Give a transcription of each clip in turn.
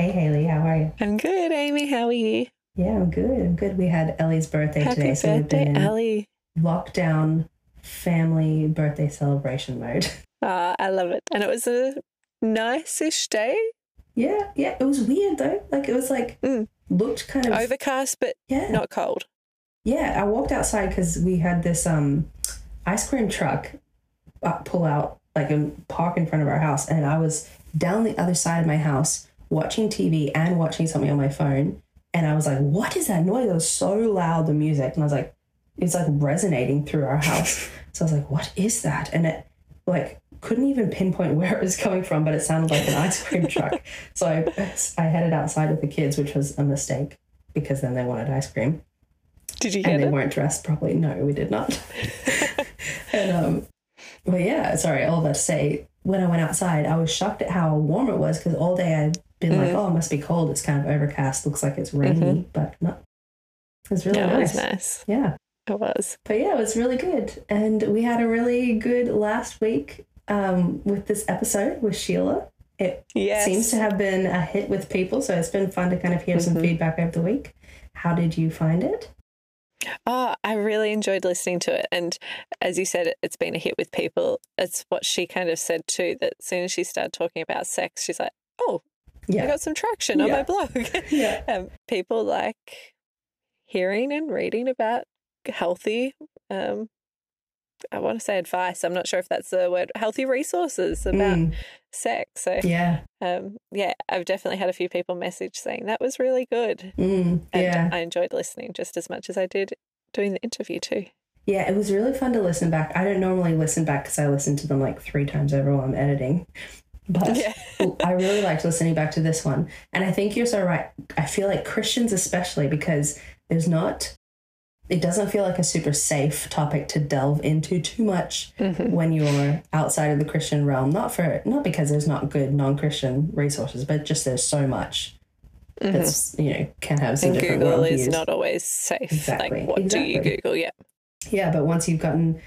Hey, Haley, how are you? I'm good, Amy. How are you? Yeah, I'm good. I'm good. We had Ellie's birthday Happy today, so we've birthday, been in Ellie. lockdown family birthday celebration mode. Ah, I love it. And it was a nice-ish day. Yeah, yeah. It was weird though. Like it was like Mm. looked kind of Overcast, but yeah, not cold. yeah. I walked outside because we had this um ice cream truck uh, pull out like and park in front of our house, and I was down the other side of my house watching TV and watching something on my phone, and I was like, "What is that noise?" It was so loud, the music, and I was like, "It's like resonating through our house." so I was like, "What is that?" And it like couldn't even pinpoint where it was coming from, but it sounded like an ice cream truck. So I I headed outside with the kids, which was a mistake because then they wanted ice cream Did you and they it? weren't dressed properly. No, we did not. and um, but yeah, sorry, all that to say, when I went outside, I was shocked at how warm it was because all day I'd been like, Mhm. oh, it must be cold. It's kind of overcast. Looks like it's rainy, but no, it was really No, it nice. was nice. Yeah, It was. but yeah, it was really good, and we had a really good last week um, with this episode with Sheila. It Yes. seems to have been a hit with people, so it's been fun to kind of hear some Mhm. feedback over the week. How did you find it? Oh, I really enjoyed listening to it. And as you said, it- it's been a hit with people. It's what she kind of said too, that as soon as she started talking about sex, she's like, oh, I got some traction on Yeah. my blog. yeah, um, people like hearing and reading about healthy, um, I want to say advice. I'm not sure if that's the word, healthy resources about Mm, sex. So, yeah. um, yeah, I've definitely had a few people message saying that was really good. Mm, And yeah. I enjoyed listening just as much as I did doing the interview too. Yeah, it was really fun to listen back. I don't normally listen back because I listen to them like three times over while I'm editing. But Yeah. I really liked listening back to this one. And I think you're so right. I feel like Christians, especially, because there's not, it doesn't feel like a super safe topic to delve into too much Mhm. when you're outside of the Christian realm. Not for, not because there's not good non Christian resources, but just there's so much Mhm. that's, you know, can have some And different Google is not always safe. Exactly, Like, what do you. Google? Yeah. Yeah, but once you've gotten,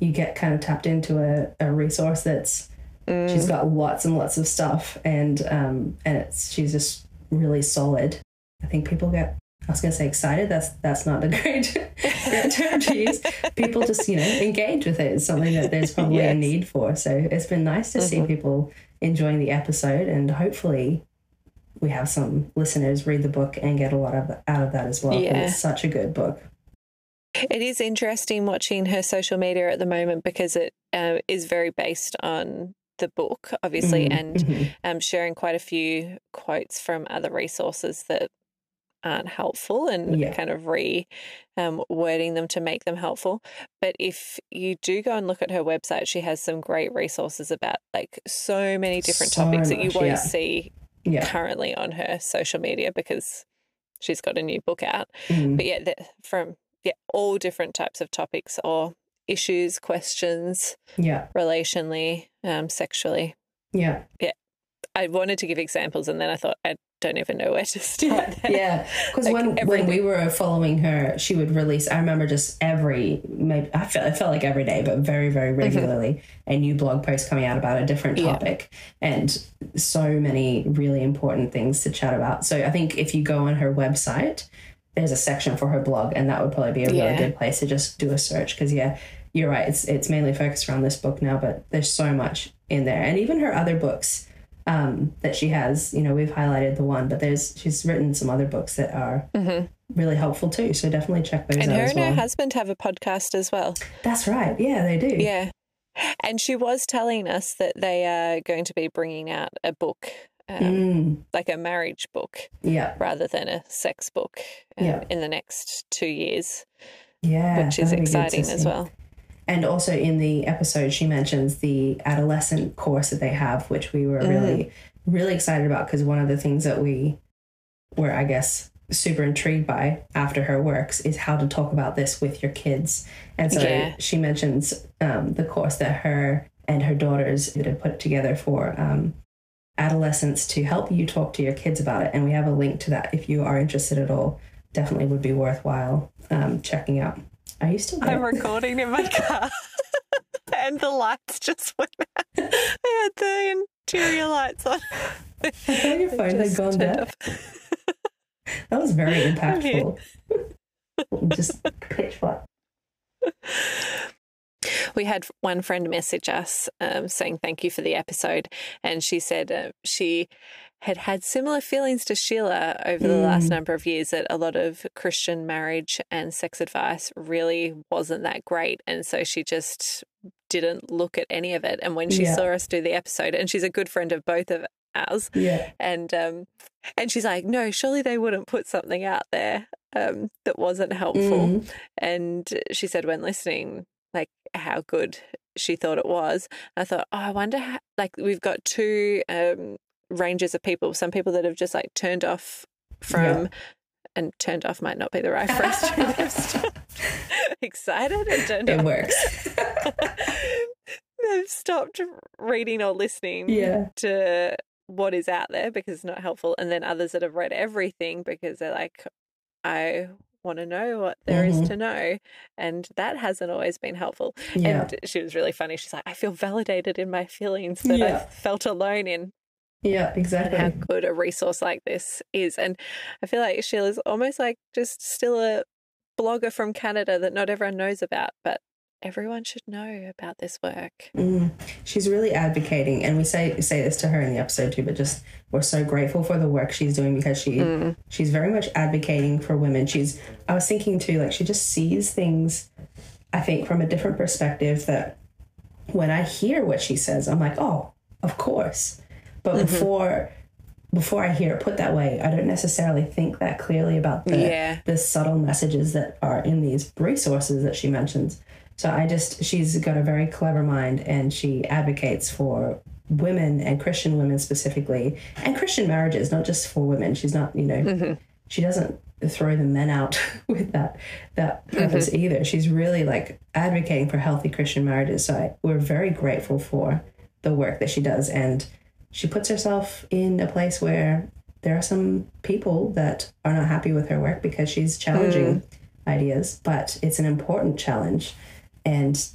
you get kind of tapped into a, a resource that's Mm. she's got lots and lots of stuff, and um, and it's she's just really solid. I think people get. I was going to say excited. That's that's not the great, great term to use. People just you know engage with it. It's something that there's probably a need for. So it's been nice to see Mhm. people enjoying the episode, and hopefully we have some listeners read the book and get a lot of out of that as well. Yeah. It's such a good book. It is interesting watching her social media at the moment because it uh, is very based on the book, obviously, Mhm, and mhm. um, sharing quite a few quotes from other resources that aren't helpful and Yeah. kind of re um, wording them to make them helpful. But if you do go and look at her website, she has some great resources about like so many different So topics that you won't yeah. see yeah. currently on her social media because she's got a new book out. Mhm. But yeah, from yeah, all different types of topics or issues, questions, Yeah. relationally, um, sexually. Yeah. Yeah. I wanted to give examples, and then I thought I don't even know where to start. there. yeah, because Like when when we were following her, she would release. I remember just every maybe I felt I felt like every day, but very very regularly, a new blog post coming out about a different Mm-hmm. Yeah. topic, and so many really important things to chat about. So I think if you go on her website, there's a section for her blog, and that would probably be a really Yeah. good place to just do a search. Because yeah, you're right. It's it's mainly focused around this book now, but there's so much in there, and even her other books um, that she has. You know, we've highlighted the one, but there's she's written some other books that are Mhm. really helpful too. So definitely check those And out her and well. her husband have a podcast as well. That's right. Yeah, they do. Yeah. And she was telling us that they are going to be bringing out a book, um, Mm, like a marriage book, yeah. rather than a sex book um, Yeah. in the next two years, Yeah. which is that'd be good to exciting as well. And also in the episode, she mentions the adolescent course that they have, which we were Mhm. really, really excited about because one of the things that we were, I guess, super intrigued by after her works is how to talk about this with your kids. And so Yeah. she mentions um, the course that her and her daughters had put together for um, adolescents to help you talk to your kids about it. And we have a link to that if you are interested at all. Definitely would be worthwhile um, checking out. Are you still there? I'm recording in my car and the lights just went out. I had the interior lights on. I thought your phone had gone dead. That was very impactful. Just pitch black. We had one friend message us um, saying thank you for the episode, and she said uh, she had had similar feelings to Sheila over the last Mm. number of years that a lot of Christian marriage and sex advice really wasn't that great, and so she just didn't look at any of it. And when she Yeah. saw us do the episode, and she's a good friend of both of ours, Yeah. and um, and she's like, no, surely they wouldn't put something out there um, that wasn't helpful. Mm. And she said, when listening, like how good she thought it was. I thought, oh, I wonder how, like, we've got two um, ranges of people. Some people that have just like turned off from, and turned off might not be the right phrase. Stopped- excited and turned It off. works. They've stopped reading or listening Yeah. to what is out there because it's not helpful. And then others that have read everything because they're like, I want to know what there is Mhm. to know. And that hasn't always been helpful. Yeah. And she was really funny. She's like, I feel validated in my feelings that I felt alone in Yeah, exactly. how good a resource like this is. And I feel like Sheila's almost like just still a blogger from Canada that not everyone knows about, but everyone should know about this work. Mm. She's really advocating, and we say say this to her in the episode too. But just we're so grateful for the work she's doing because she Mm. she's very much advocating for women. She's I was thinking too, like she just sees things, I think, from a different perspective. That when I hear what she says, I'm like, oh, of course. But Mm-hmm. before before I hear it put that way, I don't necessarily think that clearly about the Yeah. the subtle messages that are in these resources that she mentions. So I just she's got a very clever mind and she advocates for women and Christian women specifically and Christian marriages, not just for women. She's not, you know, she doesn't throw the men out with that that purpose either. She's really like advocating for healthy Christian marriages. So I, we're very grateful for the work that she does and she puts herself in a place where there are some people that are not happy with her work because she's challenging mm. ideas, but it's an important challenge and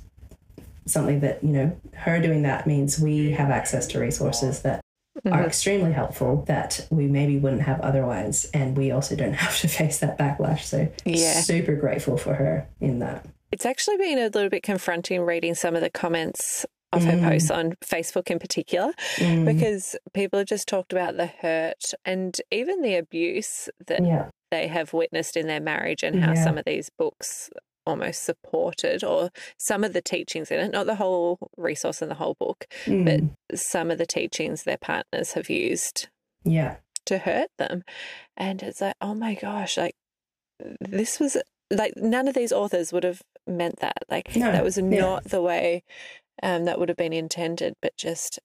something that, you know, her doing that means we have access to resources that are mm-hmm. extremely helpful that we maybe wouldn't have otherwise. And we also don't have to face that backlash. So Yeah. super grateful for her in that. It's actually been a little bit confronting reading some of the comments of her Mm. posts on Facebook in particular, Mm, because people have just talked about the hurt and even the abuse that yeah. they have witnessed in their marriage and how Yeah. some of these books almost supported or some of the teachings in it, not the whole resource in the whole book, Mm, some of the teachings their partners have used yeah. to hurt them. And it's like, oh my gosh, like this was like none of these authors would have meant that. Like No, that was yeah. not the way um, that would have been intended, but just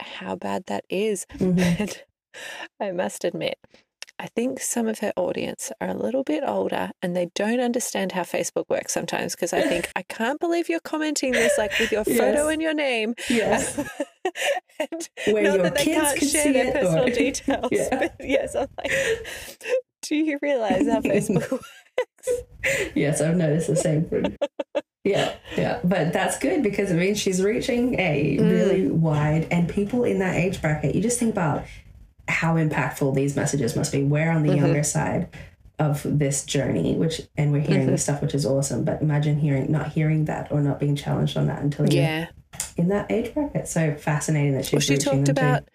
how bad that is. Mhm. And I must admit, I think some of her audience are a little bit older and they don't understand how Facebook works sometimes because I think, I can't believe you're commenting this like with your photo Yes. and your name. Yes. and Where not your that they kids can't share their it, personal or- details. Yeah. But yes, I'm like, do you realize how Facebook works? yes, I've noticed the same thing. Yeah, yeah, but that's good because it means she's reaching a mm. really wide and people in that age bracket. You just think about how impactful these messages must be. We're on the mm-hmm. younger side of this journey, which and we're hearing this stuff, which is awesome. But imagine hearing not hearing that or not being challenged on that until you're Yeah. in that age bracket. So fascinating that she's Well, she reaching talked them too.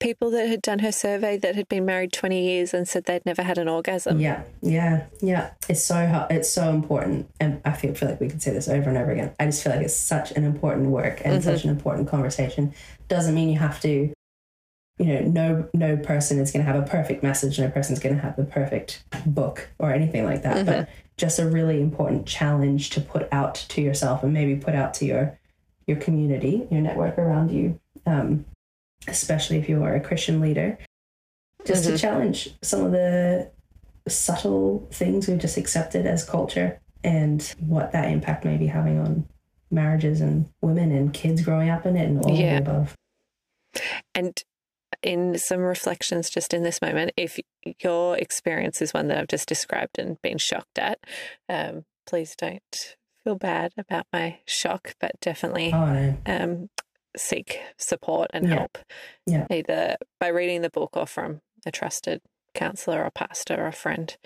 People that had done her survey that had been married 20 years and said they'd never had an orgasm. Yeah, yeah, yeah. It's so it's so important, and I feel feel like we could say this over and over again. I just feel like it's such an important work and such an important conversation. Doesn't mean you have to, you know, no no person is going to have a perfect message, no person's going to have the perfect book or anything like that. But just a really important challenge to put out to yourself and maybe put out to your your community, your network around you. Um, especially if you are a Christian leader, just to challenge some of the subtle things we've just accepted as culture and what that impact may be having on marriages and women and kids growing up in it and all Yeah. of the above. And in some reflections just in this moment, if your experience is one that I've just described and been shocked at, um, please don't feel bad about my shock, but definitely Oh, no. um, seek support and Yeah. help, Yeah. either by reading the book or from a trusted counselor or pastor or friend,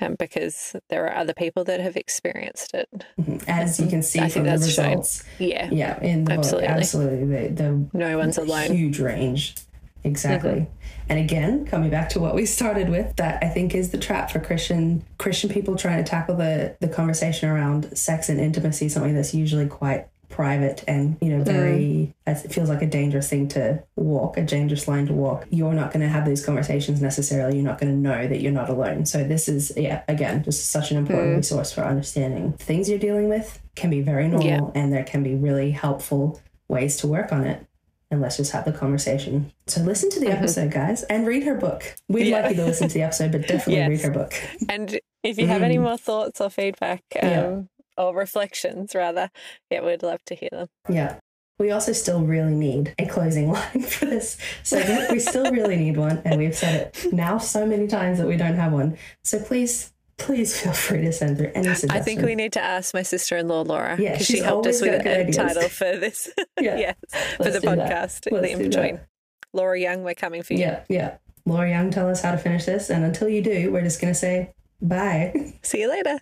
um, because there are other people that have experienced it. Mhm. As you can see I from think the that's shown. results. Yeah, Yeah, in the Absolutely. book, absolutely. The, the no one's alone. Mm-hmm. huge range. Exactly. And again, coming back to what we started with, that I think is the trap for Christian Christian people trying to tackle the the conversation around sex and intimacy, something that's usually quite private and you know very as it feels like a dangerous thing to walk a dangerous line to walk you're not going to have these conversations necessarily you're not going to know that you're not alone so this is yeah again just such an important resource for understanding things you're dealing with can be very normal Yeah. and there can be really helpful ways to work on it and let's just have the conversation. So listen to the episode, guys, and read her book. We'd Yeah. like you to listen to the episode, but definitely Yes. read her book. And if you have any Mm. more thoughts or feedback, um, Yeah. Or reflections rather, yeah, we'd love to hear them. Yeah. We also still really need a closing line for this segment. we still really need one, and we've said it now so many times that we don't have one. So please, please feel free to send through any suggestions. I think we need to ask my sister-in-law Laura Yeah, because she's she helped us with a ideas. title for this. Yeah. yes, for Let's the do that. podcast, the in do between. that. Laura Young, we're coming for you. Yeah, yeah. Laura Young, tell us how to finish this, and until you do, we're just gonna say bye. See you later.